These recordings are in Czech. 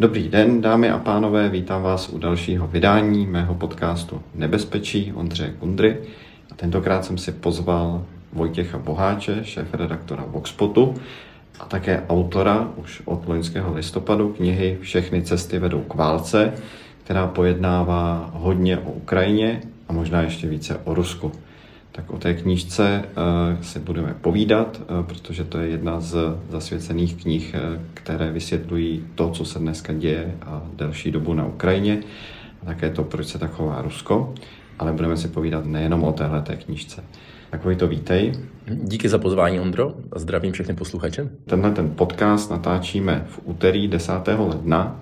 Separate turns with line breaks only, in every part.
Dobrý den, dámy a pánové, vítám vás u dalšího vydání mého podcastu Nebezpečí Ondřeje Kundry. A tentokrát jsem si pozval Vojtěcha Boháče, šéf-redaktora Voxpotu a také autora už od loňského listopadu knihy Všechny cesty vedou k válce, která pojednává hodně o Ukrajině a možná ještě více o Rusku. Tak o té knížce uh, se budeme povídat, uh, protože to je jedna z zasvěcených knih, uh, které vysvětlují to, co se dneska děje a delší dobu na Ukrajině a také to, proč se tak chová Rusko. Ale budeme si povídat nejenom o téhle té knížce. Tak to vítej.
Díky za pozvání, Ondro, a zdravím všechny posluchače.
Tenhle ten podcast natáčíme v úterý 10. ledna.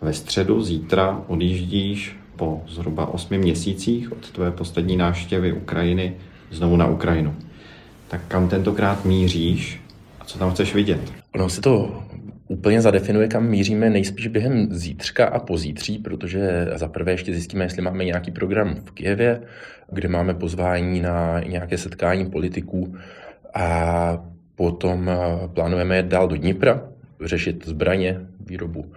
Ve středu zítra odjíždíš po zhruba osmi měsících od tvé poslední návštěvy Ukrajiny znovu na Ukrajinu. Tak kam tentokrát míříš a co tam chceš vidět?
Ono se to úplně zadefinuje, kam míříme nejspíš během zítřka a pozítří, protože za prvé ještě zjistíme, jestli máme nějaký program v Kijevě, kde máme pozvání na nějaké setkání politiků a potom plánujeme jet dál do Dnipra, řešit zbraně, výrobu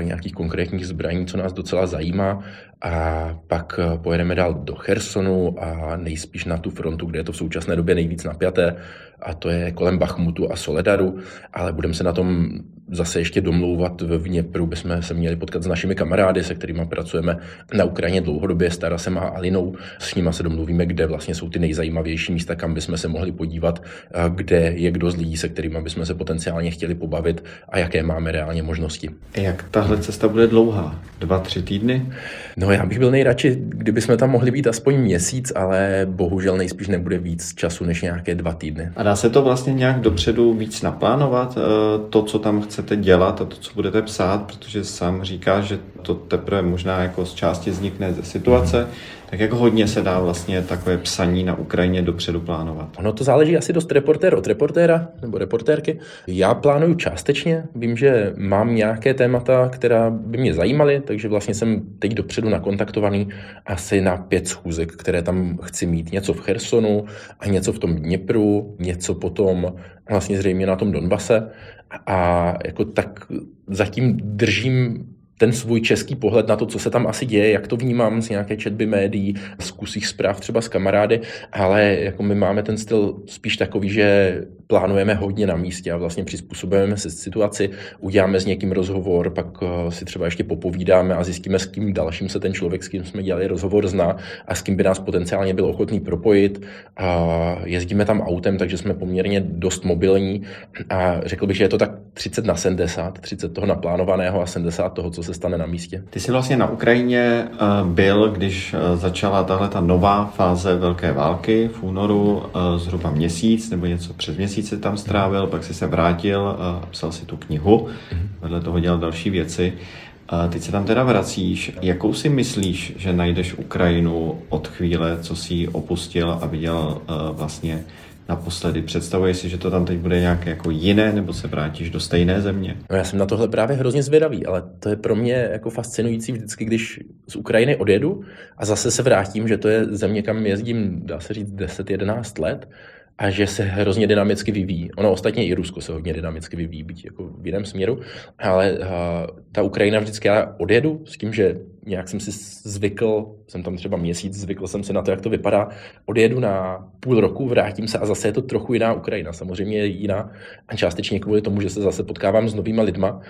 nějakých konkrétních zbraní, co nás docela zajímá. A pak pojedeme dál do Chersonu a nejspíš na tu frontu, kde je to v současné době nejvíc napjaté, a to je kolem Bachmutu a Soledaru, ale budeme se na tom zase ještě domlouvat v Vněpru, bychom se měli potkat s našimi kamarády, se kterými pracujeme na Ukrajině dlouhodobě, s Tarasem a Alinou. S nimi se domluvíme, kde vlastně jsou ty nejzajímavější místa, kam bychom se mohli podívat, kde je kdo z lidí, se kterými bychom se potenciálně chtěli pobavit a jaké máme reálně možnosti.
Jak tahle cesta bude dlouhá? Dva, tři týdny?
No já bych byl nejradši, kdyby jsme tam mohli být aspoň měsíc, ale bohužel nejspíš nebude víc času než nějaké dva týdny.
A dá se to vlastně nějak dopředu víc naplánovat, eh, to, co tam chcete dělat a to, co budete psát, protože sám říká, že to teprve možná jako z části vznikne ze situace, tak jak hodně se dá vlastně takové psaní na Ukrajině dopředu plánovat?
Ono to záleží asi dost reportér od reportéra nebo reportérky. Já plánuju částečně, vím, že mám nějaké témata, která by mě zajímaly, takže vlastně jsem teď dopředu nakontaktovaný asi na pět schůzek, které tam chci mít. Něco v Chersonu a něco v tom Dněpru, něco potom vlastně zřejmě na tom Donbase. A jako tak zatím držím ten svůj český pohled na to, co se tam asi děje, jak to vnímám z nějaké četby médií, z kusích zpráv třeba s kamarády, ale jako my máme ten styl spíš takový, že plánujeme hodně na místě a vlastně přizpůsobujeme se situaci, uděláme s někým rozhovor, pak eh, si třeba ještě popovídáme a zjistíme, s kým dalším se ten člověk, s kým jsme dělali rozhovor, zná a s kým by nás potenciálně byl ochotný propojit. A jezdíme tam autem, takže jsme poměrně dost mobilní a řekl bych, že je to tak 30 na 70, 30 toho naplánovaného a 70 toho, co se stane na místě.
Ty jsi vlastně na Ukrajině eh, byl, když eh, začala tahle ta nová fáze velké války v únoru zhruba měsíc nebo něco přes měsíc měsíce tam strávil, pak si se vrátil a psal si tu knihu, vedle toho dělal další věci. A teď se tam teda vracíš. Jakou si myslíš, že najdeš Ukrajinu od chvíle, co si ji opustil a viděl uh, vlastně naposledy? Představuješ si, že to tam teď bude nějak jako jiné, nebo se vrátíš do stejné země?
No já jsem na tohle právě hrozně zvědavý, ale to je pro mě jako fascinující vždycky, když z Ukrajiny odjedu a zase se vrátím, že to je země, kam jezdím, dá se říct, 10-11 let a že se hrozně dynamicky vyvíjí. Ono ostatně i Rusko se hodně dynamicky vyvíjí, byť jako v jiném směru, ale uh, ta Ukrajina vždycky já odjedu s tím, že nějak jsem si zvykl, jsem tam třeba měsíc, zvykl jsem si na to, jak to vypadá, odjedu na půl roku, vrátím se a zase je to trochu jiná Ukrajina. Samozřejmě je jiná a částečně kvůli tomu, že se zase potkávám s novýma lidma,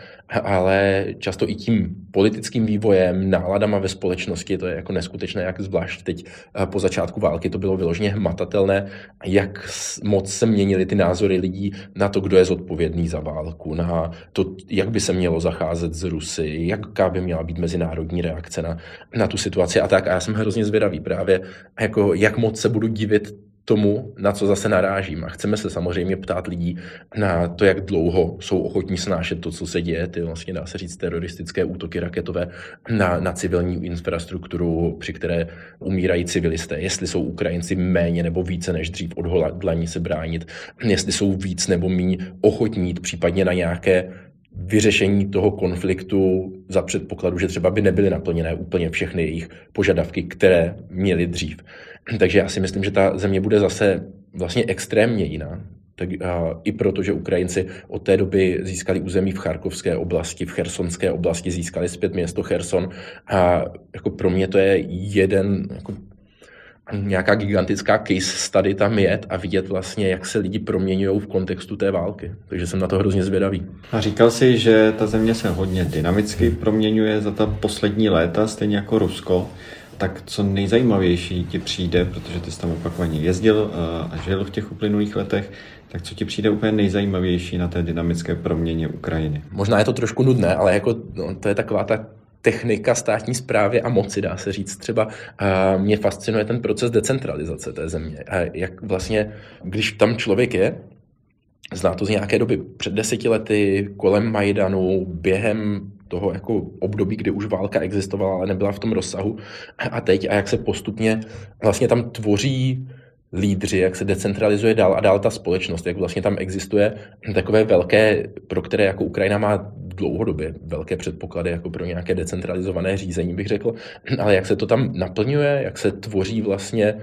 ale často i tím politickým vývojem, náladama ve společnosti, to je jako neskutečné, jak zvlášť teď po začátku války to bylo vyloženě hmatatelné, jak moc se měnily ty názory lidí na to, kdo je zodpovědný za válku, na to, jak by se mělo zacházet z Rusy, jaká by měla být mezinárodní reakce reakce na, na tu situaci a tak. A já jsem hrozně zvědavý právě, jako jak moc se budu divit tomu, na co zase narážím. A chceme se samozřejmě ptát lidí na to, jak dlouho jsou ochotní snášet to, co se děje, ty vlastně dá se říct teroristické útoky raketové na, na civilní infrastrukturu, při které umírají civilisté, jestli jsou Ukrajinci méně nebo více než dřív odhodlaní se bránit, jestli jsou víc nebo méně ochotní případně na nějaké vyřešení toho konfliktu za předpokladu, že třeba by nebyly naplněné úplně všechny jejich požadavky, které měly dřív. Takže já si myslím, že ta země bude zase vlastně extrémně jiná. tak a, i proto, že Ukrajinci od té doby získali území v Charkovské oblasti, v Chersonské oblasti, získali zpět město Cherson a jako pro mě to je jeden jako nějaká gigantická case study tam jet a vidět vlastně, jak se lidi proměňují v kontextu té války. Takže jsem na to hrozně zvědavý.
A říkal si, že ta země se hodně dynamicky proměňuje za ta poslední léta, stejně jako Rusko. Tak co nejzajímavější ti přijde, protože ty jsi tam opakovaně jezdil eh, a žil v těch uplynulých letech, tak co ti přijde úplně nejzajímavější na té dynamické proměně Ukrajiny?
Možná je to trošku nudné, ale jako, no, to je taková ta technika státní zprávy a moci, dá se říct. Třeba mě fascinuje ten proces decentralizace té země. A jak vlastně, když tam člověk je, zná to z nějaké doby, před deseti lety, kolem Majdanu, během toho jako období, kdy už válka existovala, ale nebyla v tom rozsahu. A teď, a jak se postupně vlastně tam tvoří lídři, jak se decentralizuje dál a dál ta společnost, jak vlastně tam existuje takové velké, pro které jako Ukrajina má dlouhodobě velké předpoklady jako pro nějaké decentralizované řízení, bych řekl, ale jak se to tam naplňuje, jak se tvoří vlastně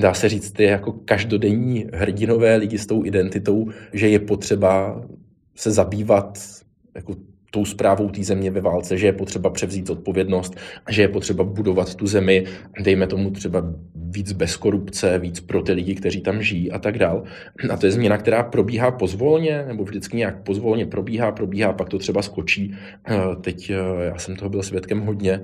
dá se říct, ty jako každodenní hrdinové lidi s tou identitou, že je potřeba se zabývat jako tou zprávou té země ve válce, že je potřeba převzít odpovědnost, že je potřeba budovat tu zemi, dejme tomu třeba víc bez korupce, víc pro ty lidi, kteří tam žijí a tak dál. A to je změna, která probíhá pozvolně, nebo vždycky nějak pozvolně probíhá, probíhá, pak to třeba skočí. Eh, teď eh, já jsem toho byl svědkem hodně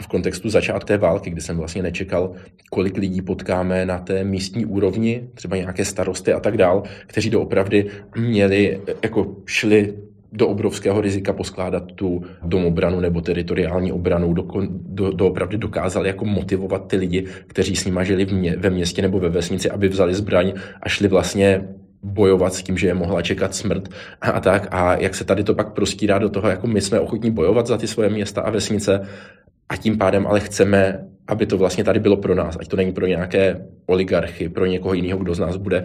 v kontextu začátku té války, kdy jsem vlastně nečekal, kolik lidí potkáme na té místní úrovni, třeba nějaké starosty a tak dál, kteří doopravdy měli, jako šli do obrovského rizika poskládat tu domobranu nebo teritoriální obranu, do, do, opravdu dokázal jako motivovat ty lidi, kteří s nimi žili v mě, ve městě nebo ve vesnici, aby vzali zbraň a šli vlastně bojovat s tím, že je mohla čekat smrt a, a tak. A jak se tady to pak prostírá do toho, jako my jsme ochotní bojovat za ty svoje města a vesnice a tím pádem ale chceme aby to vlastně tady bylo pro nás, ať to není pro nějaké oligarchy, pro někoho jiného, kdo z nás bude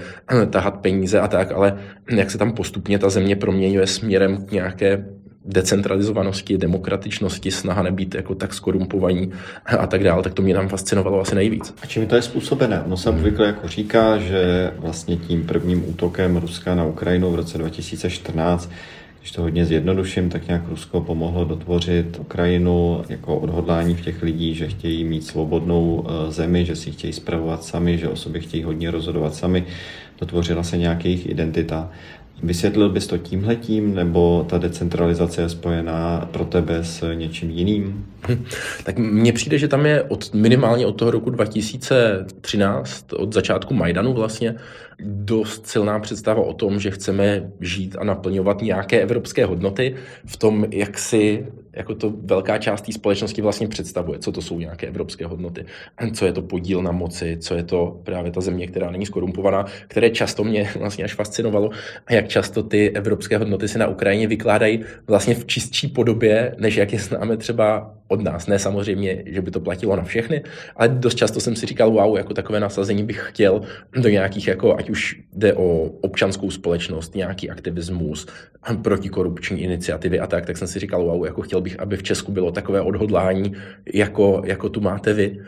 tahat peníze a tak, ale jak se tam postupně ta země proměňuje směrem k nějaké decentralizovanosti, demokratičnosti, snaha nebýt jako tak skorumpovaní a tak dále, tak to mě nám fascinovalo asi nejvíc.
A čím to je způsobené? No se obvykle jako říká, že vlastně tím prvním útokem Ruska na Ukrajinu v roce 2014 když to hodně zjednoduším, tak nějak Rusko pomohlo dotvořit Ukrajinu jako odhodlání v těch lidí, že chtějí mít svobodnou eh, zemi, že si chtějí spravovat sami, že o sobě chtějí hodně rozhodovat sami. Dotvořila se nějaká jejich identita. Vysvětlil bys to tímhletím, nebo ta decentralizace je spojená pro tebe s něčím jiným?
Tak mně přijde, že tam je od, minimálně od toho roku 2013, od začátku Majdanu vlastně, dost silná představa o tom, že chceme žít a naplňovat nějaké evropské hodnoty v tom, jak si jako to velká část té společnosti vlastně představuje, co to jsou nějaké evropské hodnoty, co je to podíl na moci, co je to právě ta země, která není skorumpovaná, které často mě vlastně až fascinovalo, a jak často ty evropské hodnoty se na Ukrajině vykládají vlastně v čistší podobě, než jak je známe třeba od nás. Ne samozřejmě, že by to platilo na všechny, ale dost často jsem si říkal, wow, jako takové nasazení bych chtěl do nějakých, jako, ať už jde o občanskou společnost, nějaký aktivismus, protikorupční iniciativy a tak, tak jsem si říkal, wow, jako chtěl bych, aby v Česku bylo takové odhodlání, jako, jako tu máte vy.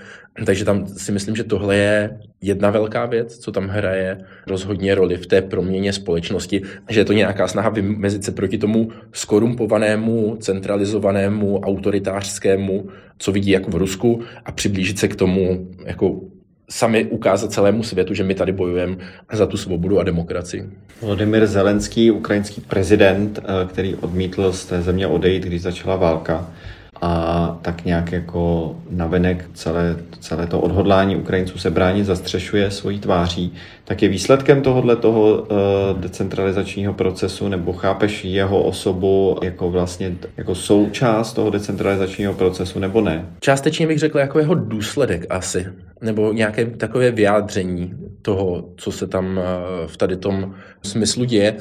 Takže tam si myslím, že tohle je jedna velká věc, co tam hraje rozhodně roli v té proměně společnosti, že je to nějaká snaha vymezit se proti tomu skorumpovanému, centralizovanému, autoritářskému, co vidí jako v Rusku a přiblížit se k tomu jako sami ukázat celému světu, že my tady bojujeme za tu svobodu a demokracii.
Volodymyr Zelenský, ukrajinský prezident, eh, který odmítl z té země odejít, když začala válka, a tak nějak jako navenek celé, celé to odhodlání Ukrajinců se bránit zastřešuje svojí tváří, tak je výsledkem tohohle toho uh, decentralizačního procesu nebo chápeš jeho osobu jako vlastně jako součást toho decentralizačního procesu nebo ne?
Částečně bych řekl jako jeho důsledek asi, nebo nějaké takové vyjádření toho, co se tam uh, v tady tom smyslu děje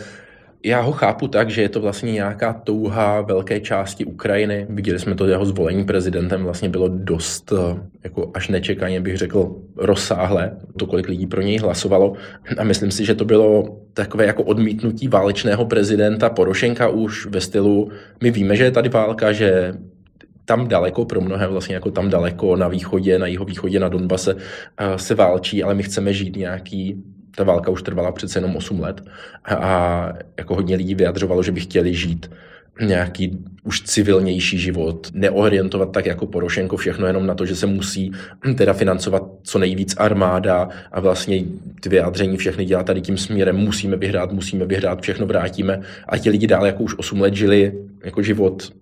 já ho chápu tak, že je to vlastně nějaká touha velké části Ukrajiny. Viděli jsme to, jeho zvolení prezidentem vlastně bylo dost, eh, jako až nečekaně bych řekl, rozsáhlé, to, kolik lidí pro něj hlasovalo. A myslím si, že to bylo takové jako odmítnutí válečného prezidenta Porošenka už ve stylu, my víme, že je tady válka, že tam daleko, pro mnohé vlastně jako tam daleko na východě, na jeho východě, na Donbase eh, se válčí, ale my chceme žít nějaký ta válka už trvala přece jenom 8 let a, a jako hodně lidí vyjadřovalo, že by chtěli žít nějaký už civilnější život, neorientovat tak jako Porošenko všechno jenom na to, že se musí teda financovat co nejvíc armáda a vlastně ty vyjádření všechny dělat tady tím směrem, musíme vyhrát, musíme vyhrát, všechno vrátíme a ti lidi dál jako už 8 let žili jako život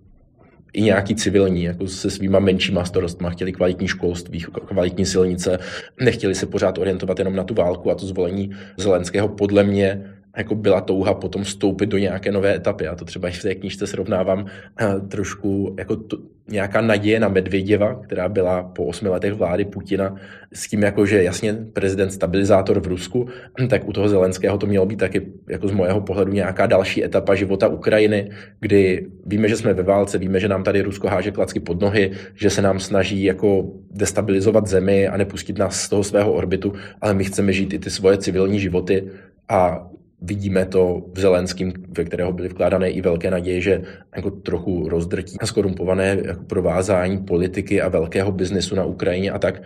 i nějaký civilní, jako se svýma menšíma starostma, chtěli kvalitní školství, kvalitní silnice, nechtěli se pořád orientovat jenom na tu válku a to zvolení Zelenského podle mě jako byla touha potom vstoupit do nějaké nové etapy. A to třeba i v té knižce srovnávám eh, trošku jako to, nějaká naděje na Medvěděva, která byla po osmi letech vlády Putina s tím, jako že jasně prezident stabilizátor v Rusku, tak u toho Zelenského to mělo být taky jako z mojeho pohledu nějaká další etapa života Ukrajiny, kdy víme, že jsme ve válce, víme, že nám tady Rusko háže klacky pod nohy, že se nám snaží jako destabilizovat zemi a nepustit nás z toho svého orbitu, ale my chceme žít i ty svoje civilní životy a vidíme to v Zelenským, ve kterého byly vkládané i velké naděje, že jako trochu rozdrtí a skorumpované jako provázání politiky a velkého biznesu na Ukrajině a tak.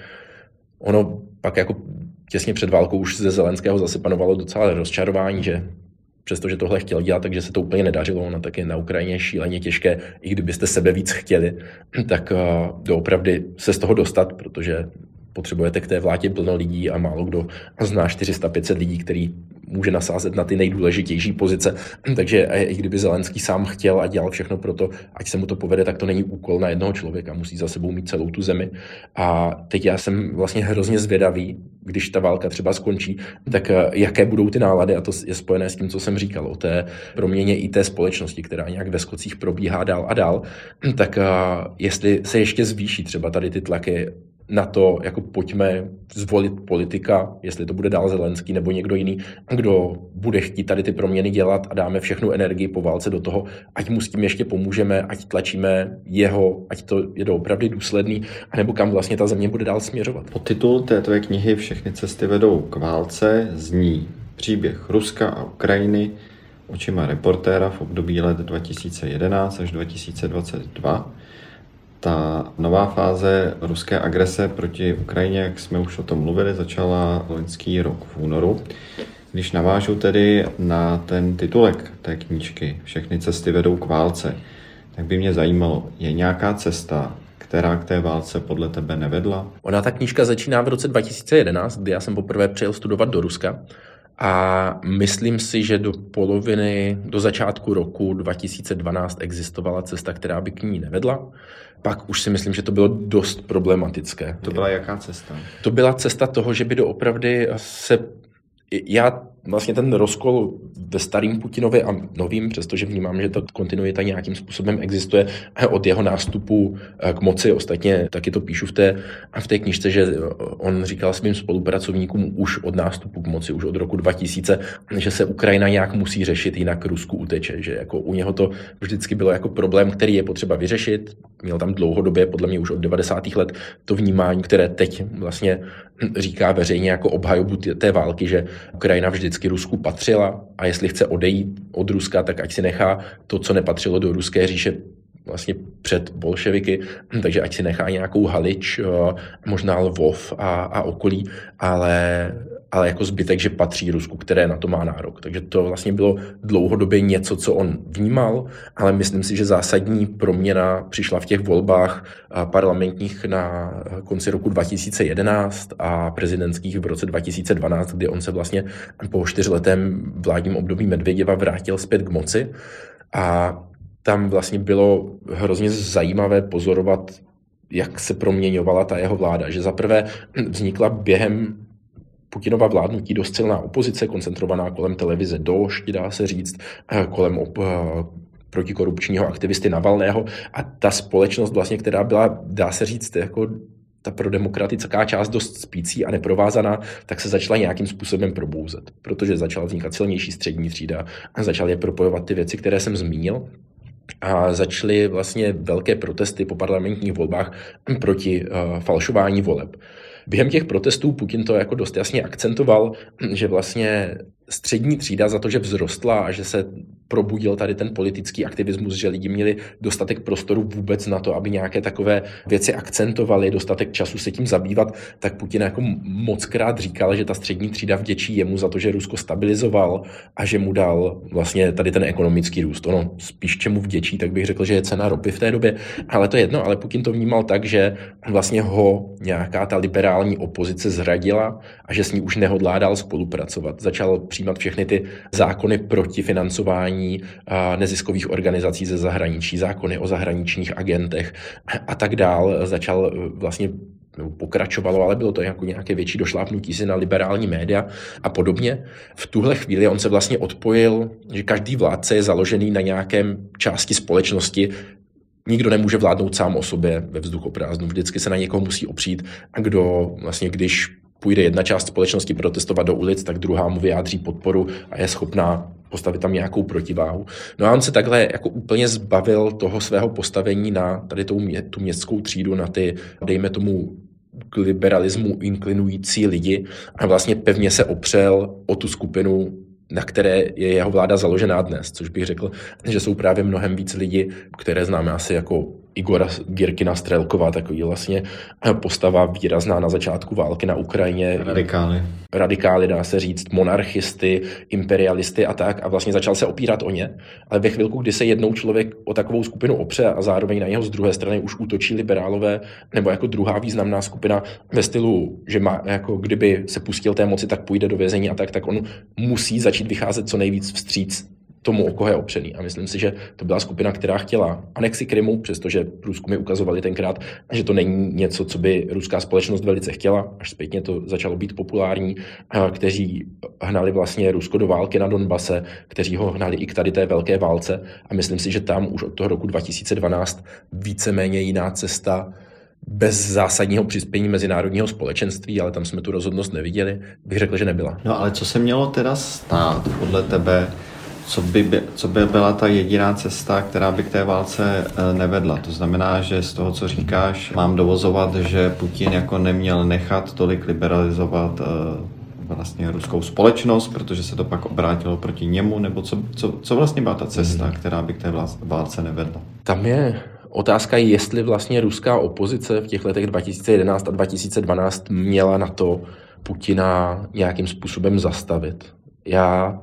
Ono pak jako těsně před válkou už ze Zelenského zase panovalo docela rozčarování, že přestože tohle chtěl dělat, takže se to úplně nedařilo. Ono tak je na Ukrajině šíleně těžké, i kdybyste sebe víc chtěli, tak uh, doopravdy se z toho dostat, protože potřebujete k té vládě plno lidí a málo kdo zná 400-500 lidí, který může nasázet na ty nejdůležitější pozice. Takže i kdyby Zelenský sám chtěl a dělal všechno pro to, ať se mu to povede, tak to není úkol na jednoho člověka, musí za sebou mít celou tu zemi. A teď já jsem vlastně hrozně zvědavý, když ta válka třeba skončí, tak eh, jaké budou ty nálady, a to je spojené s tím, co jsem říkal, o té proměně i té společnosti, která nějak ve Skocích probíhá dál a dál, tak eh, jestli se ještě zvýší třeba tady ty tlaky na to, jako pojďme zvolit politika, jestli to bude dál Zelenský nebo někdo jiný, kdo bude chtít tady ty proměny dělat a dáme všechnu energii po válce do toho, ať mu s tím ještě pomůžeme, ať tlačíme jeho, ať to je doopravdy důsledný, anebo kam vlastně ta země bude dál směřovat.
titul této knihy Všechny cesty vedou k válce zní příběh Ruska a Ukrajiny očima reportéra v období let 2011 až 2022 ta nová fáze ruské agrese proti Ukrajině, jak jsme už o tom mluvili, začala loňský rok v únoru. Když navážu tedy na ten titulek té knížky Všechny cesty vedou k válce, tak by mě zajímalo, je nějaká cesta, která k té válce podle tebe nevedla?
Ona ta knížka začíná v roce 2011, kdy já jsem poprvé přijel studovat do Ruska. A myslím si, že do poloviny, do začátku roku 2012 existovala cesta, která by k ní nevedla pak už si myslím, že to bylo dost problematické.
To byla jaká cesta?
To byla cesta toho, že by doopravdy se já vlastně ten rozkol ve starým Putinovi a novým, přestože vnímám, že ta kontinuita nějakým způsobem existuje od jeho nástupu eh, k moci. Ostatně taky to píšu v té, v té knižce, že on říkal svým spolupracovníkům už od nástupu k moci, už od roku 2000, že se Ukrajina nějak musí řešit, jinak Rusku uteče. Že jako u něho to vždycky bylo jako problém, který je potřeba vyřešit. Měl tam dlouhodobě, podle mě už od 90. let, to vnímání, které teď vlastně říká veřejně jako obhajobu té války, že Ukrajina vždycky Rusku patřila a jestli chce odejít od Ruska, tak ať si nechá to, co nepatřilo do ruské říše vlastně před bolševiky, takže ať si nechá nějakou Halič, eh, možná Lvov a, a okolí, ale ale jako zbytek, že patří Rusku, které na to má nárok. Takže to vlastně bylo dlouhodobě něco, co on vnímal, ale myslím si, že zásadní proměna přišla v těch volbách parlamentních na konci roku 2011 a prezidentských v roce 2012, kdy on se vlastně po čtyřletém vládním období Medvěděva vrátil zpět k moci a tam vlastně bylo hrozně zajímavé pozorovat, jak se proměňovala ta jeho vláda. Že zaprvé vznikla během Putinova vládnutí dost silná opozice, koncentrovaná kolem televize Došť, dá se říct, eh, kolem op, eh, protikorupčního aktivisty Navalného a ta společnost vlastně, která byla, dá se říct, jako ta prodemokratická část dost spící a neprovázaná, tak se začala nějakým způsobem probouzet, protože začala vznikat silnější střední třída a začaly je propojovat ty věci, které jsem zmínil a začaly vlastně velké protesty po parlamentních volbách proti uh, falšování voleb. během těch protestů Putin to jako dost jasně akcentoval, že vlastně střední třída za to, že vzrostla a že se probudil tady ten politický aktivismus, že lidi měli dostatek prostoru vůbec na to, aby nějaké takové věci akcentovali, dostatek času se tím zabývat, tak Putin jako moc krát říkal, že ta střední třída vděčí jemu za to, že Rusko stabilizoval a že mu dal vlastně tady ten ekonomický růst. Ono spíš čemu vděčí, tak bych řekl, že je cena ropy v té době, ale to je jedno, ale Putin to vnímal tak, že vlastně ho nějaká ta liberální opozice zradila a že s ní už nehodlá dál spolupracovat. Začal přijímat všechny ty zákony proti financování neziskových organizací ze zahraničí, zákony o zahraničních agentech a tak dál. Začal e, vlastně pokračovalo, ale bylo to jako nějaké větší došlápnutí si na liberální média a podobně. V tuhle chvíli on se vlastně odpojil, že každý vládce je založený na nějakém části společnosti, nikdo nemůže vládnout sám o sobě ve vzduchoprázdnu, vždycky se na někoho musí opřít a kdo vlastně, když půjde jedna část společnosti protestovat do ulic, tak druhá mu vyjádří podporu a je schopná postavit tam nějakou protiváhu. No a on se takhle jako úplně zbavil toho svého postavení na tady tou mě, tu městskou třídu, na ty, dejme tomu, k liberalismu inklinující lidi a vlastně pevně se opřel o tu skupinu na které je jeho vláda založená dnes, což bych řekl, že jsou právě mnohem víc lidi, které známe asi jako Igora Girkina Strelkova, takový vlastně postava výrazná na začátku války na Ukrajině.
Radikály.
Radikály, dá se říct, monarchisty, imperialisty a tak. A vlastně začal se opírat o ně. Ale ve chvilku, kdy se jednou člověk o takovou skupinu opře a zároveň na jeho z druhé strany už útočí liberálové, nebo jako druhá významná skupina ve stylu, že má, jako kdyby se pustil té moci, tak půjde do vězení a tak, tak on musí začít vycházet co nejvíc vstříc tomu, o koho je opřený. A myslím si, že to byla skupina, která chtěla anexi Krymu, přestože průzkumy ukazovali tenkrát, že to není něco, co by ruská společnost velice chtěla. Až zpětně to začalo být populární, kteří hnali vlastně Rusko do války na Donbase, kteří ho hnali i k tady té velké válce. A myslím si, že tam už od toho roku 2012 víceméně jiná cesta bez zásadního přispění mezinárodního společenství, ale tam jsme tu rozhodnost neviděli, bych řekl, že nebyla.
No ale co se mělo teda stát podle tebe, co by, co by byla ta jediná cesta, která by k té válce eh, nevedla. To znamená, že z toho, co říkáš, mám dovozovat, že Putin jako neměl nechat tolik liberalizovat eh, vlastně ruskou společnost, protože se to pak obrátilo proti němu, nebo co, co, co vlastně byla ta cesta, hmm. která by k té válce nevedla?
Tam je Otázka je, jestli vlastně ruská opozice v těch letech 2011 a 2012 měla na to Putina nějakým způsobem zastavit. Já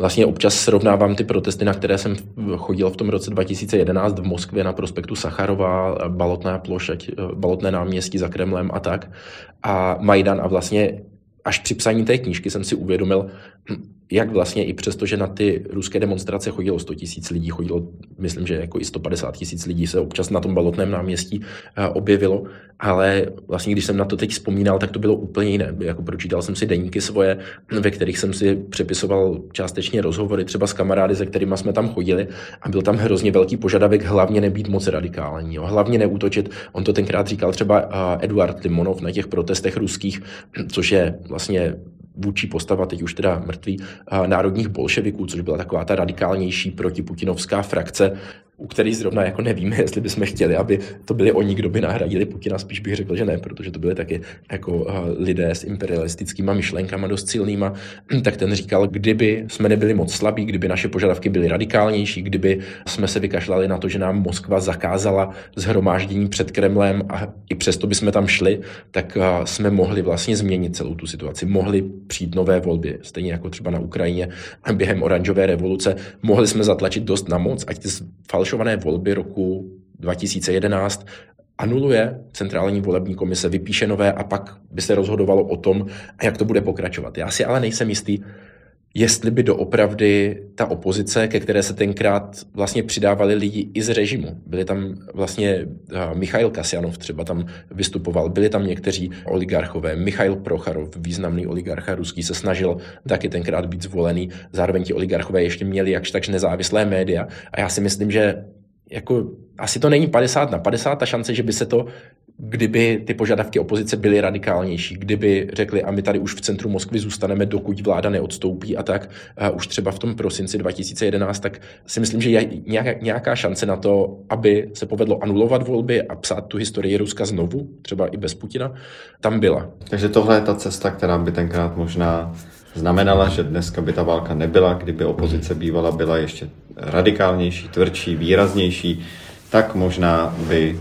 Vlastně občas srovnávám ty protesty, na které jsem chodil v tom roce 2011 v Moskvě na prospektu Sacharova, Balotná plošť, Balotné náměstí za Kremlem a tak. A Majdan a vlastně až při psaní té knížky jsem si uvědomil, jak vlastně i přesto, že na ty ruské demonstrace chodilo 100 tisíc lidí, chodilo, myslím, že jako i 150 tisíc lidí se občas na tom balotném náměstí eh, objevilo, ale vlastně když jsem na to teď vzpomínal, tak to bylo úplně jiné. Jako pročítal jsem si deníky svoje, ve kterých jsem si přepisoval částečně rozhovory třeba s kamarády, se kterými jsme tam chodili a byl tam hrozně velký požadavek hlavně nebýt moc radikální, jo. hlavně neútočit. On to tenkrát říkal třeba eh, Eduard Limonov na těch protestech ruských, což je vlastně vůči postava, teď už teda mrtvý, národních bolševiků, což byla taková ta radikálnější protiputinovská frakce, u kterých zrovna jako nevíme, jestli bychom chtěli, aby to byli oni, kdo by nahradili Putina, spíš bych řekl, že ne, protože to byly taky jako lidé s imperialistickými myšlenkami dost silnýma, tak ten říkal, kdyby jsme nebyli moc slabí, kdyby naše požadavky byly radikálnější, kdyby jsme se vykašlali na to, že nám Moskva zakázala zhromáždění před Kremlem a i přesto by jsme tam šli, tak jsme mohli vlastně změnit celou tu situaci. Mohli přijít nové volby, stejně jako třeba na Ukrajině během oranžové revoluce. Mohli jsme zatlačit dost na moc, ať ty falšované volby roku 2011 anuluje centrální volební komise, vypíše nové a pak by se rozhodovalo o tom, jak to bude pokračovat. Já si ale nejsem jistý, jestli by doopravdy ta opozice, ke které se tenkrát vlastně přidávali lidi i z režimu. Byli tam vlastně uh, Michail Kasjanov třeba tam vystupoval, byli tam někteří oligarchové. Michail Procharov, významný oligarcha ruský, se snažil taky tenkrát být zvolený. Zároveň ti oligarchové ještě měli jakž takž nezávislé média. A já si myslím, že jako asi to není 50 na 50, ta šance, že by se to kdyby ty požadavky opozice byly radikálnější, kdyby řekli, a my tady už v centru Moskvy zůstaneme, dokud vláda neodstoupí a tak, a už třeba v tom prosinci 2011, tak si myslím, že je nějaká šance na to, aby se povedlo anulovat volby a psát tu historii Ruska znovu, třeba i bez Putina, tam byla.
Takže tohle je ta cesta, která by tenkrát možná znamenala, že dneska by ta válka nebyla, kdyby opozice bývala byla ještě radikálnější, tvrdší, výraznější, tak možná by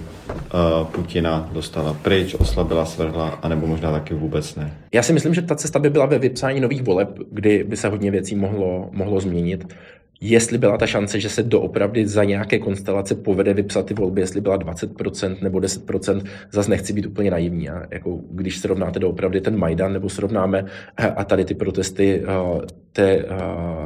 Putina dostala pryč, oslabila, svrhla, anebo možná taky vůbec ne.
Já si myslím, že ta cesta by byla ve vypsání nových voleb, kdy by se hodně věcí mohlo, mohlo změnit jestli byla ta šance, že se doopravdy za nějaké konstelace povede vypsat ty volby, jestli byla 20% nebo 10%, zase nechci být úplně naivní. Jako když srovnáte doopravdy ten Majdan nebo srovnáme a tady ty protesty té,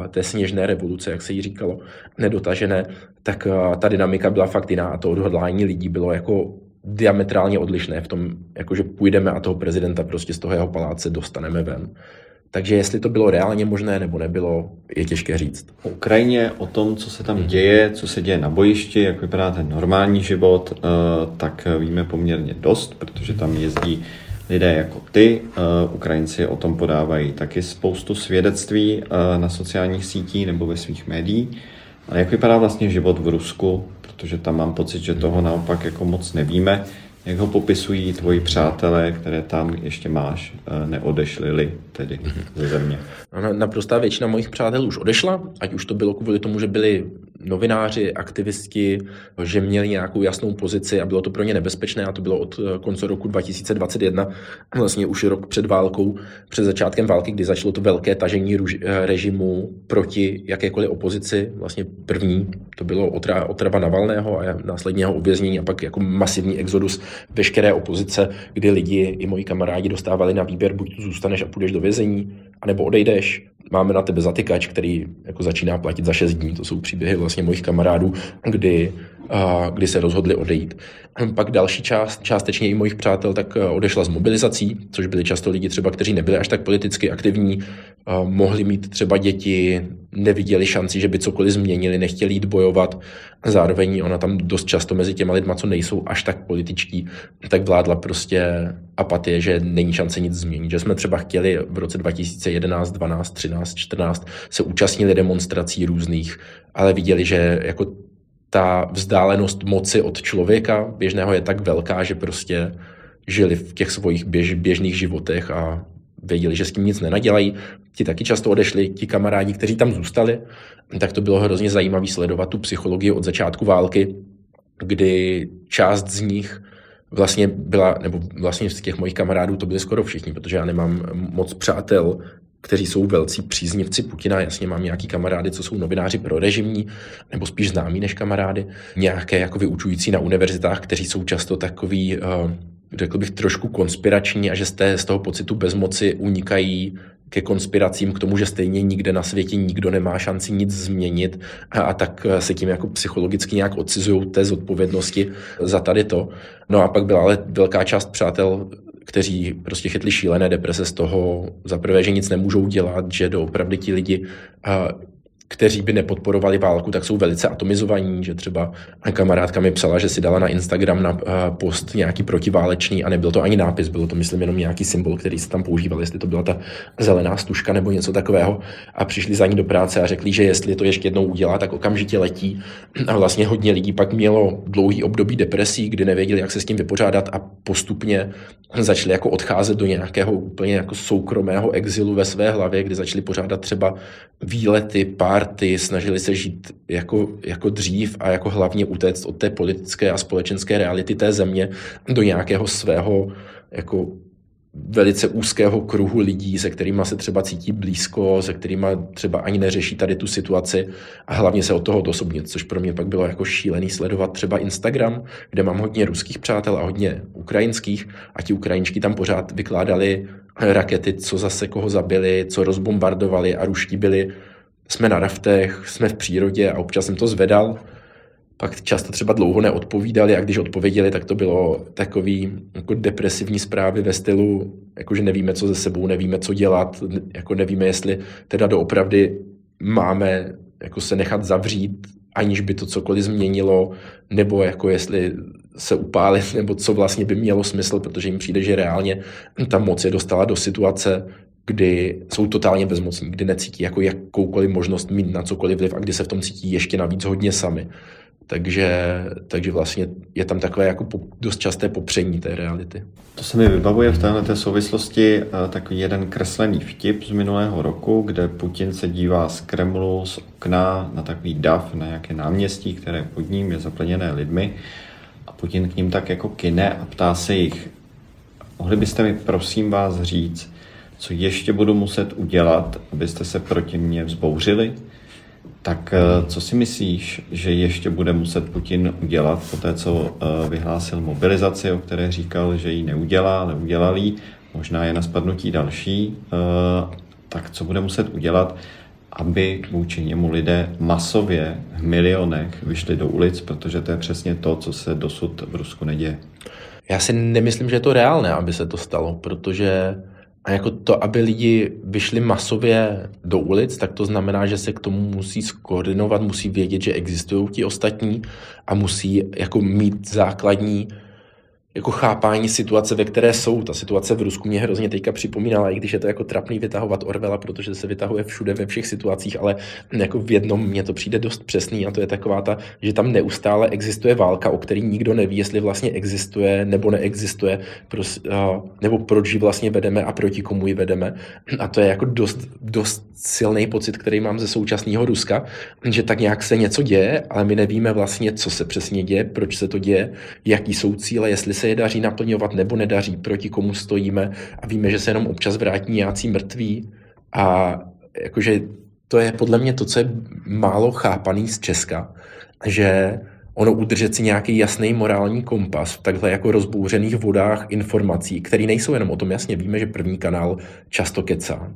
té sněžné revoluce, jak se jí říkalo, nedotažené, tak ta dynamika byla fakt jiná a to odhodlání lidí bylo jako diametrálně odlišné v tom, jako že půjdeme a toho prezidenta prostě z toho jeho paláce dostaneme ven. Takže jestli to bylo reálně možné nebo nebylo, je těžké říct.
O Ukrajině, o tom, co se tam děje, co se děje na bojišti, jak vypadá ten normální život, eh, tak víme poměrně dost, protože tam jezdí lidé jako ty. Eh, Ukrajinci o tom podávají taky spoustu svědectví eh, na sociálních sítích nebo ve svých médiích. Ale jak vypadá vlastně život v Rusku, protože tam mám pocit, že toho naopak jako moc nevíme. Jak ho popisují tvoji přátelé, které tam ještě máš, eh, neodešli tedy ze země?
Naprostá většina mojich přátel už odešla, ať už to bylo kvůli tomu, že byli novináři, aktivisti, že měli nějakou jasnou pozici a bylo to pro ně nebezpečné a to bylo od eh, konce roku 2021, vlastně už rok před válkou, před začátkem války, kdy začalo to velké tažení eh, režimu proti jakékoliv opozici. Vlastně první to bylo otra, otrava Navalného a následně jeho uvěznění a pak jako masivní exodus veškeré opozice, kdy lidi i moji kamarádi dostávali na výběr, buď tu zůstaneš a půjdeš do vězení, anebo odejdeš, máme na tebe zatykač, který jako začíná platit za 6 dní. To jsou příběhy vlastně mojich kamarádů, kdy, a, kdy se rozhodli odejít. Pak další část, částečně i mojich přátel, tak odešla z mobilizací, což byli často lidi třeba, kteří nebyli až tak politicky aktivní, a mohli mít třeba děti, neviděli šanci, že by cokoliv změnili, nechtěli jít bojovat. Zároveň ona tam dost často mezi těma lidma, co nejsou až tak političtí, tak vládla prostě apatie, že není šance nic změnit. Že jsme třeba chtěli v roce 2011, 12, 13, 14 se účastnili demonstrací různých, ale viděli, že jako ta vzdálenost moci od člověka běžného je tak velká, že prostě žili v těch svých běž, běžných životech a věděli, že s tím nic nenadělají. Ti taky často odešli, ti kamarádi, kteří tam zůstali, tak to bylo hrozně zajímavé sledovat tu psychologii od začátku války, kdy část z nich vlastně byla, nebo vlastně z těch mojich kamarádů to byli skoro všichni, protože já nemám moc přátel, kteří jsou velcí příznivci Putina. Jasně mám nějaký kamarády, co jsou novináři pro režimní, nebo spíš známí než kamarády. Nějaké jako vyučující na univerzitách, kteří jsou často takový, uh, řekl bych, trošku konspirační a že z, té, z toho pocitu bezmoci unikají ke konspiracím, k tomu, že stejně nikde na světě nikdo nemá šanci nic změnit a, a tak se tím jako psychologicky nějak odcizují té zodpovědnosti za tady to. No a pak byla ale velká část přátel kteří prostě chytli šílené deprese z toho, za prvé, že nic nemůžou dělat, že doopravdy ti lidi kteří by nepodporovali válku, tak jsou velice atomizovaní, že třeba kamarádka mi psala, že si dala na Instagram na eh, post nějaký protiválečný a nebyl to ani nápis, bylo to myslím jenom nějaký symbol, který se tam používal, jestli to byla ta zelená stužka nebo něco takového. A přišli za ní do práce a řekli, že jestli to ještě jednou udělá, tak okamžitě letí. A vlastně hodně lidí pak mělo dlouhý období depresí, kdy nevěděli, jak se s tím vypořádat a postupně začali jako odcházet do nějakého úplně jako soukromého exilu ve své hlavě, kdy začali pořádat třeba výlety, párty, snažili se žít jako, jako dřív a jako hlavně utéct od té politické a společenské reality té země do nějakého svého jako velice úzkého kruhu lidí, se kterými se třeba cítí blízko, se kterými třeba ani neřeší tady tu situaci a hlavně se od toho osobnit, což pro mě pak bylo jako šílený sledovat třeba Instagram, kde mám hodně ruských přátel a hodně ukrajinských a ti ukrajinčky tam pořád vykládali rakety, co zase koho zabili, co rozbombardovali a ruští byli. Jsme na raftech, jsme v přírodě a občas jsem to zvedal. Pak často třeba dlouho neodpovídali a když odpověděli, tak to bylo takový jako depresivní zprávy ve stylu, jako že nevíme, co ze sebou, nevíme, co dělat, jako nevíme, jestli teda doopravdy máme jako se nechat zavřít, aniž by to cokoliv změnilo, nebo jako jestli se upálit, nebo co vlastně by mělo smysl, protože jim přijde, že reálně ta moc je dostala do situace, kdy jsou totálně bezmocní, kdy necítí jako jakoukoliv možnost mít na cokoliv vliv a kdy se v tom cítí ještě navíc hodně sami. Takže, takže vlastně je tam takové jako dost časté popření té reality.
To se mi vybavuje v této souvislosti eh, takový jeden kreslený vtip z minulého roku, kde Putin se dívá z Kremlu z okna na takový dav, na nějaké náměstí, které pod ním je zaplněné lidmi a Putin k ním tak jako kine a ptá se jich, mohli byste mi prosím vás říct, co ještě budu muset udělat, abyste se proti mně vzbouřili? Tak eh, co si myslíš, že ještě bude muset Putin udělat po té, co eh, vyhlásil mobilizaci, o které říkal, že ji neudělá, ale udělal jí, možná je na spadnutí další, eh, tak co bude muset udělat, aby vůči němu lidé masově v milionech vyšli do ulic, protože to je přesně to, co se dosud v Rusku neděje.
Já si nemyslím, že je to reálné, aby se to stalo, protože a jako to, aby lidi vyšli masově do ulic, tak to znamená, že se k tomu musí skoordinovat, musí vědět, že existují ti ostatní a musí jako mít základní jako chápání situace, ve které jsou. Ta situace v Rusku mě hrozně teďka připomínala, i když je to jako trapný vytahovat Orvela, protože se vytahuje všude ve všech situacích, ale jako v jednom mně to přijde dost přesný a to je taková ta, že tam neustále existuje válka, o který nikdo neví, jestli vlastně existuje nebo neexistuje, pros, nebo proč ji vlastně vedeme a proti komu ji vedeme. A to je jako dost, dost silný pocit, který mám ze současného Ruska, že tak nějak se něco děje, ale my nevíme vlastně, co se přesně děje, proč se to děje, jaký jsou cíle, jestli se je daří naplňovat nebo nedaří, proti komu stojíme a víme, že se jenom občas vrátí nějací mrtví a jakože to je podle mě to, co je málo chápaný z Česka, že ono udržet si nějaký jasný morální kompas v takhle jako rozbouřených vodách informací, které nejsou jenom o tom, jasně víme, že první kanál často kecá.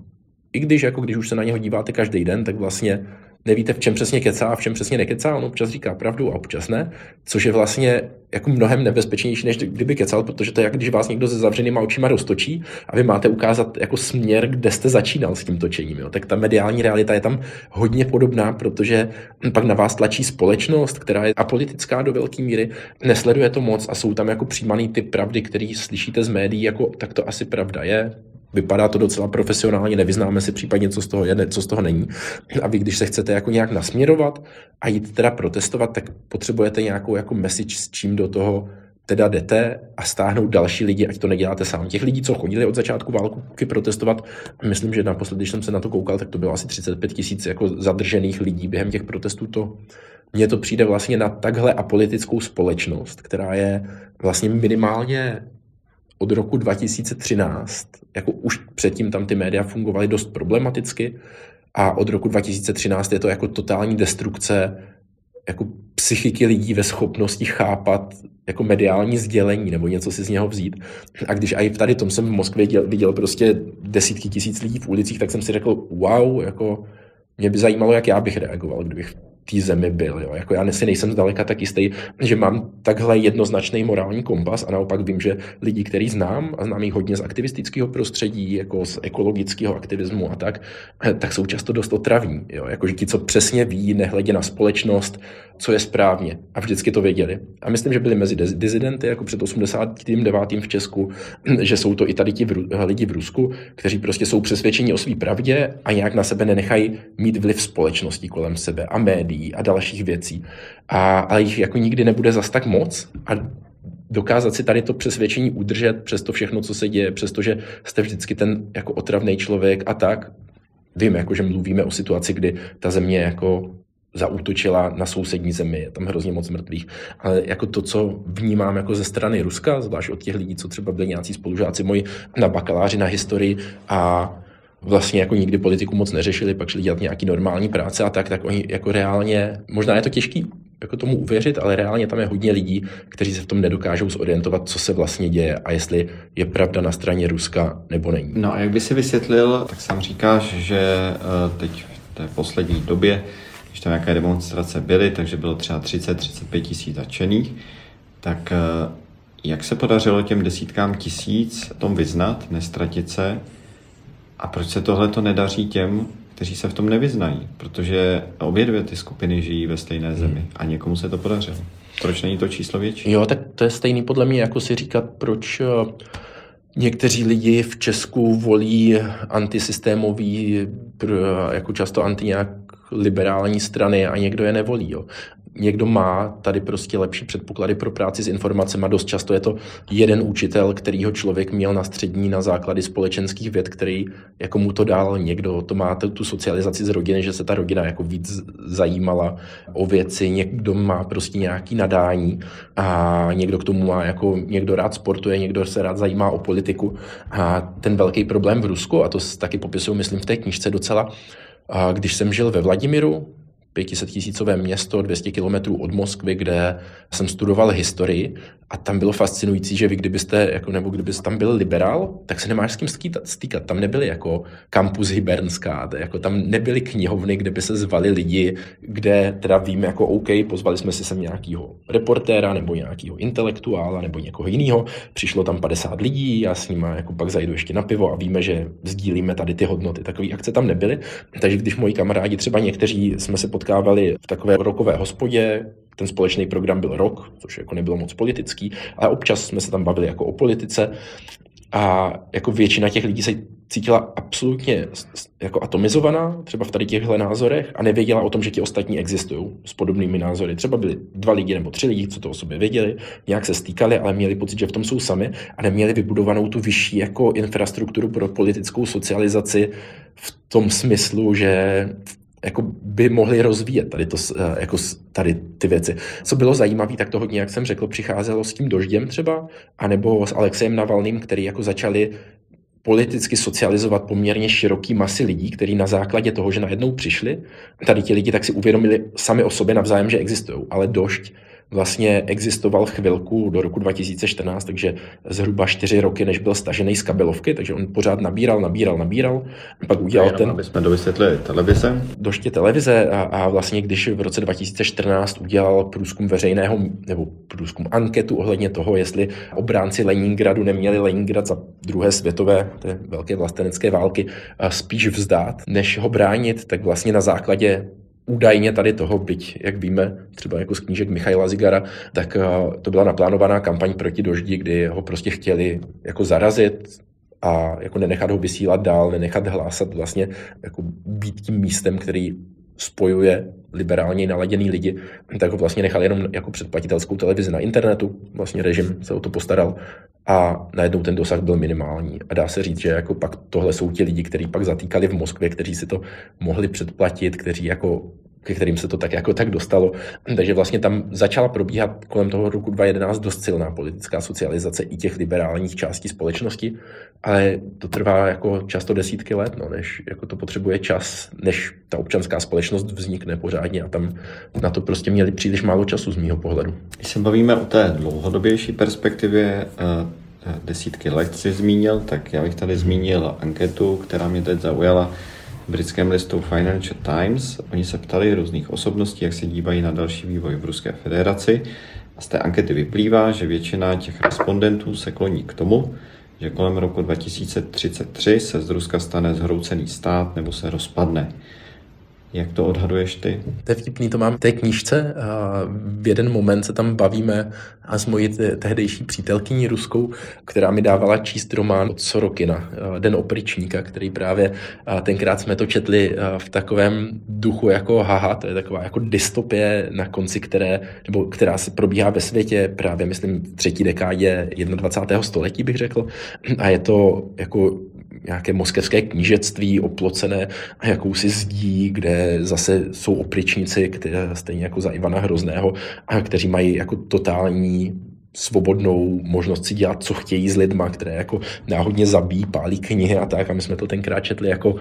I když, jako když už se na něho díváte každý den, tak vlastně nevíte, v čem přesně kecá a v čem přesně nekecá, on občas říká pravdu a občas ne, což je vlastně jako mnohem nebezpečnější, než kdyby kecal, protože to je jak když vás někdo se zavřenýma očima roztočí a vy máte ukázat jako směr, kde jste začínal s tím točením. Jo. Tak ta mediální realita je tam hodně podobná, protože pak na vás tlačí společnost, která je apolitická do velké míry, nesleduje to moc a jsou tam jako přijímaný ty pravdy, které slyšíte z médií, jako tak to asi pravda je, Vypadá to docela profesionálně, nevyznáme si případně, co z toho je, co z toho není. A vy, když se chcete jako nějak nasměrovat a jít teda protestovat, tak potřebujete nějakou jako message, s čím do toho teda jdete a stáhnout další lidi, ať to neděláte sám. Těch lidí, co chodili od začátku války protestovat, myslím, že naposledy, když jsem se na to koukal, tak to bylo asi 35 tisíc jako zadržených lidí během těch protestů. To mně to přijde vlastně na takhle apolitickou společnost, která je vlastně minimálně od roku 2013, jako už předtím tam ty média fungovaly dost problematicky a od roku 2013 je to jako totální destrukce jako psychiky lidí ve schopnosti chápat jako mediální sdělení nebo něco si z něho vzít. A když i tady tom jsem v Moskvě viděl, viděl prostě desítky tisíc lidí v ulicích, tak jsem si řekl, wow, jako mě by zajímalo, jak já bych reagoval, kdybych té zemi byl. Jo. Jako já si nejsem zdaleka tak jistý, že mám takhle jednoznačný morální kompas a naopak vím, že lidi, který znám, a znám jich hodně z aktivistického prostředí, jako z ekologického aktivismu a tak, tak jsou často dost otravní. Jo. Jako, že ti, co přesně ví, nehledě na společnost, co je správně. A vždycky to věděli. A myslím, že byli mezi dizidenty, jako před 89. v Česku, že jsou to i tady ti lidi v Rusku, kteří prostě jsou přesvědčeni o své pravdě a nějak na sebe nenechají mít vliv společnosti kolem sebe a médií a dalších věcí. A, ale jich jako nikdy nebude zas tak moc a dokázat si tady to přesvědčení udržet přes to všechno, co se děje, přestože jste vždycky ten jako otravný člověk a tak, vím, jako, že mluvíme o situaci, kdy ta země jako zaútočila na sousední zemi, je tam hrozně moc mrtvých. Ale jako to, co vnímám jako ze strany Ruska, zvlášť od těch lidí, co třeba byli nějací spolužáci moji na bakaláři na historii a vlastně jako nikdy politiku moc neřešili, pak šli dělat nějaký normální práce a tak, tak oni jako reálně, možná je to těžký jako tomu uvěřit, ale reálně tam je hodně lidí, kteří se v tom nedokážou zorientovat, co se vlastně děje a jestli je pravda na straně Ruska nebo není.
No a jak by si vysvětlil, tak sám říkáš, že eh, teď v té poslední době když tam nějaké demonstrace byly, takže bylo třeba 30-35 tisíc začených, tak eh, jak se podařilo těm desítkám tisíc tom vyznat, nestratit se a proč se tohle to nedaří těm, kteří se v tom nevyznají? Protože obě dvě ty skupiny žijí ve stejné zemi a někomu se to podařilo. Proč není to číslo větší?
Jo, tak to je stejný podle mě, jako si říkat, proč eh, někteří lidi v Česku volí antisystémový, jako často anti nějak liberální strany a někdo je nevolí. Jo někdo má tady prostě lepší předpoklady pro práci s informacemi. Dost často je to jeden učitel, kterýho člověk měl na střední na základy společenských věd, který jako mu to dal někdo. To má tu socializaci z rodiny, že se ta rodina jako víc zajímala o věci. Někdo má prostě nějaký nadání a někdo k tomu má jako někdo rád sportuje, někdo se rád zajímá o politiku. A ten velký problém v Rusku, a to taky popisuju, myslím, v té knižce docela, a když jsem žil ve Vladimiru, 500 tisícové město 200 kilometrů od Moskvy, kde jsem studoval historii a tam bylo fascinující, že vy kdybyste, jako, nebo kdybyste tam byl liberál, tak se nemáš s kým stýkat. Tam nebyly jako kampus Hybernská, jako tam nebyly knihovny, kde by se zvali lidi, kde teda víme jako OK, pozvali jsme si sem nějakého reportéra nebo nějakého intelektuála nebo někoho jiného, přišlo tam 50 lidí, já s nimi jako pak zajdu ještě na pivo a víme, že sdílíme tady ty hodnoty. Takové akce tam nebyly, takže když moji kamarádi, třeba někteří jsme se potkávali v takové rokové hospodě, ten společný program byl rok, což jako nebylo moc politický, ale občas jsme se tam bavili jako o politice a jako většina těch lidí se cítila absolutně jako atomizovaná, třeba v tady těchto názorech a nevěděla o tom, že ti ostatní existují s podobnými názory. Třeba byli dva lidi nebo tři lidi, co to o sobě věděli, nějak se stýkali, ale měli pocit, že v tom jsou sami a neměli vybudovanou tu vyšší jako infrastrukturu pro politickou socializaci v tom smyslu, že jako by mohli rozvíjet tady, to, eh, jako tady ty věci. Co bylo zajímavé, tak to hodně, jak jsem řekl, přicházelo s tím dožděm třeba, anebo s Alexejem Navalným, který jako začali politicky socializovat poměrně široký masy lidí, kteří na základě toho, že najednou přišli, tady ti lidi tak si uvědomili sami o sobě navzájem, že existují, ale došť vlastně existoval chvilku do roku 2014, takže zhruba čtyři roky, než byl stažený z kabelovky, takže on pořád nabíral, nabíral, nabíral. Pak udělal
ten... Aby jsme dovysvětlili televize.
Doště televize a, a vlastně když v roce 2014 udělal průzkum veřejného, nebo průzkum anketu ohledně toho, jestli obránci Leningradu neměli Leningrad za druhé světové, té velké vlastenecké války, spíš vzdát, než ho bránit, tak vlastně na základě údajně tady toho, byť, jak víme, třeba jako z knížek Michaila Zigara, tak eh, to byla naplánovaná kampaň proti doždi, kdy ho prostě chtěli jako zarazit a jako nenechat ho vysílat dál, nenechat hlásat vlastně jako být tím místem, který spojuje liberálně naladěný lidi, tak ho vlastně nechal jenom jako předplatitelskou televizi na internetu, vlastně režim se o to postaral a najednou ten dosah byl minimální. A dá se říct, že jako pak tohle jsou ti lidi, kteří pak zatýkali v Moskvě, kteří si to mohli předplatit, kteří jako ke kterým se to tak jako tak dostalo. Takže vlastně tam začala probíhat kolem toho roku 2011 dost silná politická socializace i těch liberálních částí společnosti, ale to trvá jako často desítky let, no, než jako to potřebuje čas, než ta občanská společnost vznikne pořádně a tam na to prostě měli příliš málo času z mýho pohledu.
Když se bavíme o té dlouhodobější perspektivě, eh, eh, desítky let si zmínil, tak já bych tady zmínil anketu, která mě teď zaujala britském listu Financial Times. Oni se ptali různých osobností, jak se dívají na další vývoj v Ruské federaci. A z té ankety vyplývá, že většina těch respondentů se kloní k tomu, že kolem roku 2033 se z Ruska stane zhroucený stát nebo se rozpadne. Jak to odhaduješ ty?
To je vtipný, to mám v té knížce. A v jeden moment se tam bavíme a s mojí tehdejší přítelkyní ruskou, která mi dávala číst román od Sorokina, Den opričníka, který právě tenkrát jsme to četli v takovém duchu jako haha, to je taková jako dystopie na konci, které, nebo která se probíhá ve světě právě, myslím, třetí dekádě 21. století, bych řekl. A je to jako nějaké moskevské knížectví oplocené a jakousi zdí, kde zase jsou opričníci, které stejně jako za Ivana Hrozného, a kteří mají jako totální svobodnou možnost si dělat, co chtějí s lidma, které jako náhodně zabíjí, pálí knihy a tak. A my jsme to tenkrát četli jako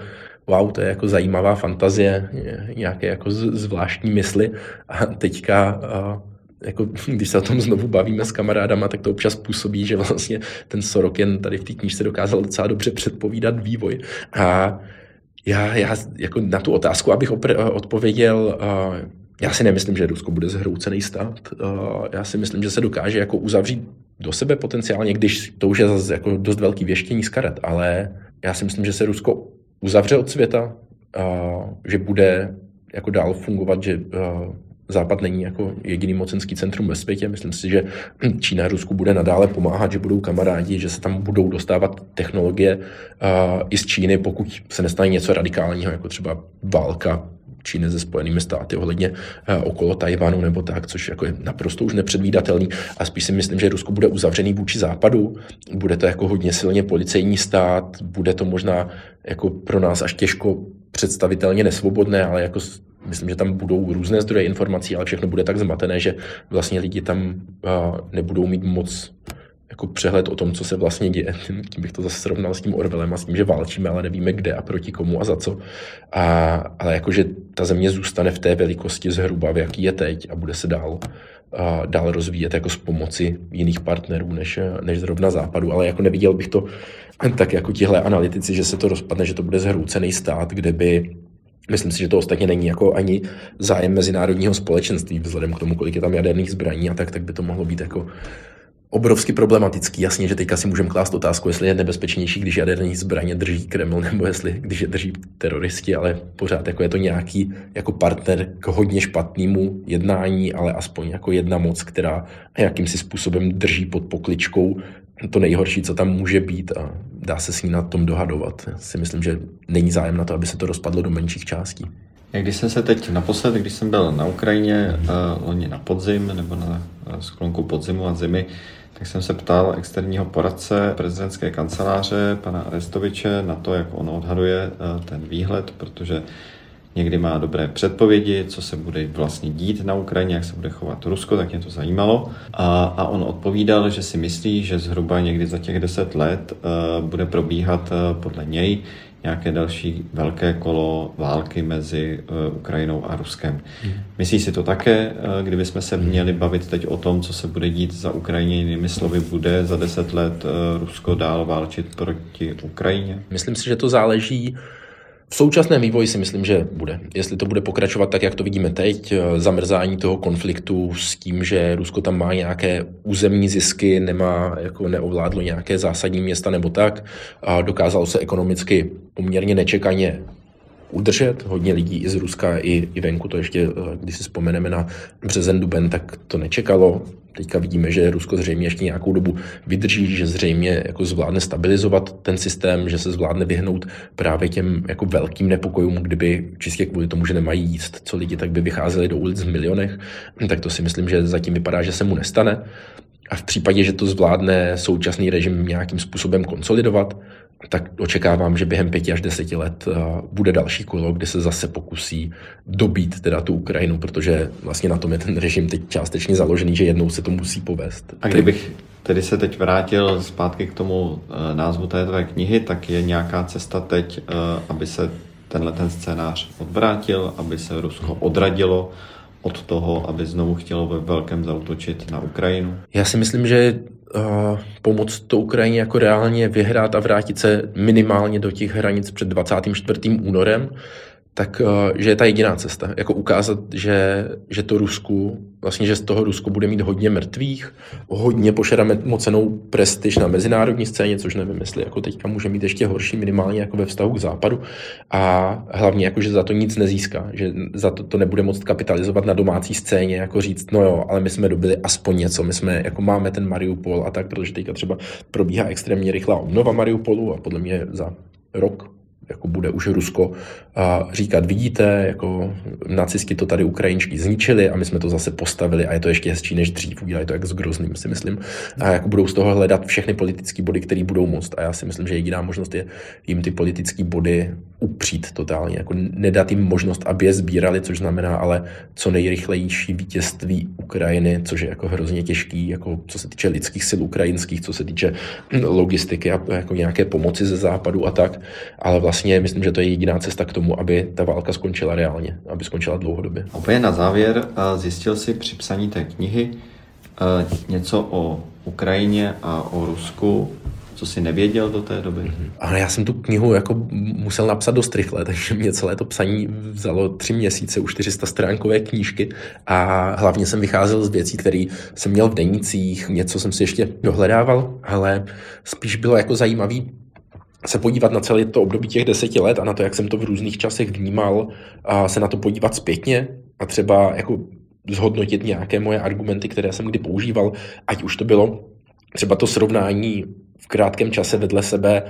wow, to je jako zajímavá fantazie, nějaké jako zvláštní mysli. A teďka a jako, když se o tom znovu bavíme s kamarádama, tak to občas působí, že vlastně ten Sorokin tady v té knížce dokázal docela dobře předpovídat vývoj. A já, já jako na tu otázku, abych opr- odpověděl, uh, já si nemyslím, že Rusko bude zhroucený stát. Uh, já si myslím, že se dokáže jako uzavřít do sebe potenciálně, když to už je zase jako dost velký věštění z karet, ale já si myslím, že se Rusko uzavře od světa, uh, že bude jako dál fungovat, že uh, Západ není jako jediný mocenský centrum ve světě. Myslím si, že Čína Rusku bude nadále pomáhat, že budou kamarádi, že se tam budou dostávat technologie uh, i z Číny, pokud se nestane něco radikálního, jako třeba válka Číny se Spojenými státy ohledně uh, okolo Tajvanu nebo tak, což jako je naprosto už nepředvídatelný. A spíš si myslím, že Rusko bude uzavřený vůči západu, bude to jako hodně silně policejní stát, bude to možná jako pro nás až těžko představitelně nesvobodné, ale jako myslím, že tam budou různé zdroje informací, ale všechno bude tak zmatené, že vlastně lidi tam nebudou mít moc jako přehled o tom, co se vlastně děje. Tím bych to zase srovnal s tím Orwellem a s tím, že válčíme, ale nevíme kde a proti komu a za co. A, ale jakože ta země zůstane v té velikosti zhruba, v jaký je teď a bude se dál, a dál rozvíjet jako s pomoci jiných partnerů než, než zrovna západu. Ale jako neviděl bych to tak jako tihle analytici, že se to rozpadne, že to bude zhroucený stát, kde by Myslím si, že to ostatně není jako ani zájem mezinárodního společenství, vzhledem k tomu, kolik je tam jaderných zbraní a tak, tak by to mohlo být jako obrovsky problematický. Jasně, že teďka si můžeme klást otázku, jestli je nebezpečnější, když jaderní zbraně drží Kreml, nebo jestli když je drží teroristi, ale pořád jako je to nějaký jako partner k hodně špatnému jednání, ale aspoň jako jedna moc, která jakýmsi způsobem drží pod pokličkou to nejhorší, co tam může být a dá se s ní na tom dohadovat. Já si myslím, že není zájem na to, aby se to rozpadlo do menších částí.
Když jsem se teď naposled, když jsem byl na Ukrajině uh, loni na podzim nebo na uh, sklonku podzimu a zimy, tak jsem se ptal externího poradce prezidentské kanceláře, pana Arestoviče, na to, jak on odhaduje uh, ten výhled, protože někdy má dobré předpovědi, co se bude vlastně dít na Ukrajině, jak se bude chovat Rusko, tak mě to zajímalo. A, a on odpovídal, že si myslí, že zhruba někdy za těch deset let uh, bude probíhat uh, podle něj nějaké další velké kolo války mezi uh, Ukrajinou a Ruskem. Hmm. Myslí si to také, uh, kdyby jsme se měli bavit teď o tom, co se bude dít za Ukrajině, jinými slovy, bude za deset let uh, Rusko dál válčit proti Ukrajině?
Myslím si, že to záleží v současném vývoji si myslím, že bude. Jestli to bude pokračovat tak, jak to vidíme teď, eh, zamrzání toho konfliktu s tím, že Rusko tam má nějaké územní zisky, nemá, jako neovládlo nějaké zásadní města nebo tak, a dokázalo se ekonomicky poměrně nečekaně udržet. Hodně lidí i z Ruska, i, i venku, to ještě, eh, když si vzpomeneme na březen, duben, tak to nečekalo. Teďka vidíme, že Rusko zřejmě ještě nějakou dobu vydrží, že zřejmě jako zvládne stabilizovat ten systém, že se zvládne vyhnout právě těm jako velkým nepokojům, kdyby čistě kvůli tomu, že nemají jíst, co lidi, tak by vycházeli do ulic v milionech. Tak to si myslím, že zatím vypadá, že se mu nestane. A v případě, že to zvládne současný režim nějakým způsobem konsolidovat, tak očekávám, že během pěti až deseti let eh, bude další kolo, kdy se zase pokusí dobít teda tu Ukrajinu, protože vlastně na tom je ten režim teď částečně založený, že jednou se to musí povést.
A kdybych tedy se teď vrátil zpátky k tomu eh, názvu té tvé knihy, tak je nějaká cesta teď, eh, aby se tenhle ten scénář odvrátil, aby se Rusko odradilo od toho, aby znovu chtělo ve velkém zautočit na Ukrajinu?
Já si myslím, že uh, pomoct to Ukrajině jako reálně vyhrát a vrátit se minimálně do těch hranic před 24. únorem, tak eh, že je ta jediná cesta. Jako ukázat, že, že to Rusku, vlastně, že z toho Rusko bude mít hodně mrtvých, hodně mocenou prestiž na mezinárodní scéně, což nevím, jestli jako teďka může mít ještě horší minimálně jako ve vztahu k západu a hlavně jako, že za to nic nezíská, že za to, to nebude moct kapitalizovat na domácí scéně, jako říct, no jo, ale my jsme dobili aspoň něco, my jsme, jako máme ten Mariupol a tak, protože teďka třeba probíhá extrémně rychlá obnova Mariupolu a podle mě za rok, jako bude už Rusko a říkat, vidíte, jako nacisti to tady ukrajinští zničili a my jsme to zase postavili a je to ještě hezčí než dřív, udělají to jak s Grozným, si myslím. A jako budou z toho hledat všechny politické body, které budou moct. A já si myslím, že jediná možnost je jim ty politické body upřít totálně, jako nedat jim možnost, aby je sbírali, což znamená ale co nejrychlejší vítězství Ukrajiny, což je jako hrozně těžký, jako co se týče lidských sil ukrajinských, co se týče logistiky a jako nějaké pomoci ze západu a tak, ale vlastně myslím, že to je jediná cesta k tomu, aby ta válka skončila reálně, aby skončila dlouhodobě.
Úplně na závěr zjistil si při psaní té knihy něco o Ukrajině a o Rusku, co jsi nevěděl do té doby? Mm-hmm.
Ale já jsem tu knihu jako musel napsat dost rychle, takže mě celé to psaní vzalo tři měsíce, už 400 stránkové knížky a hlavně jsem vycházel z věcí, které jsem měl v denících, něco jsem si ještě dohledával, ale spíš bylo jako zajímavý se podívat na celé to období těch deseti let a na to, jak jsem to v různých časech vnímal, a se na to podívat zpětně a třeba jako zhodnotit nějaké moje argumenty, které jsem kdy používal, ať už to bylo třeba to srovnání v krátkém čase vedle sebe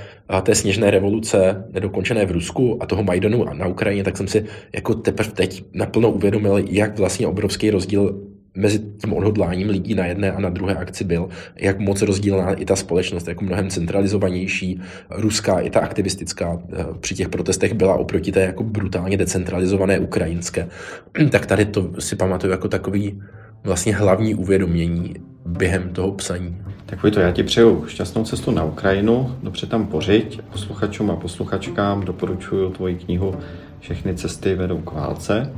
té sněžné revoluce nedokončené v Rusku a toho Majdanu na Ukrajině, tak jsem si jako teprve teď naplno uvědomil, jak vlastně obrovský rozdíl mezi tím odhodláním lidí na jedné a na druhé akci byl, jak moc rozdílná i ta společnost, jako mnohem centralizovanější, ruská i ta aktivistická eh, při těch protestech byla oproti té jako brutálně decentralizované ukrajinské. Tak tady to si pamatuju jako takový vlastně hlavní uvědomění během toho psaní.
Takový to já ti přeju šťastnou cestu na Ukrajinu, dobře tam pořiď. Posluchačům a posluchačkám doporučuji tvoji knihu Všechny cesty vedou k válce.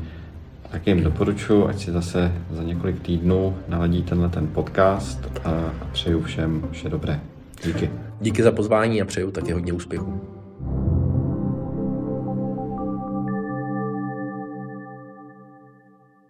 Tak jim doporučuji, ať si zase za několik týdnů naladí tenhle ten podcast a přeju všem vše dobré. Díky.
Díky za pozvání a přeju taky hodně úspěchů.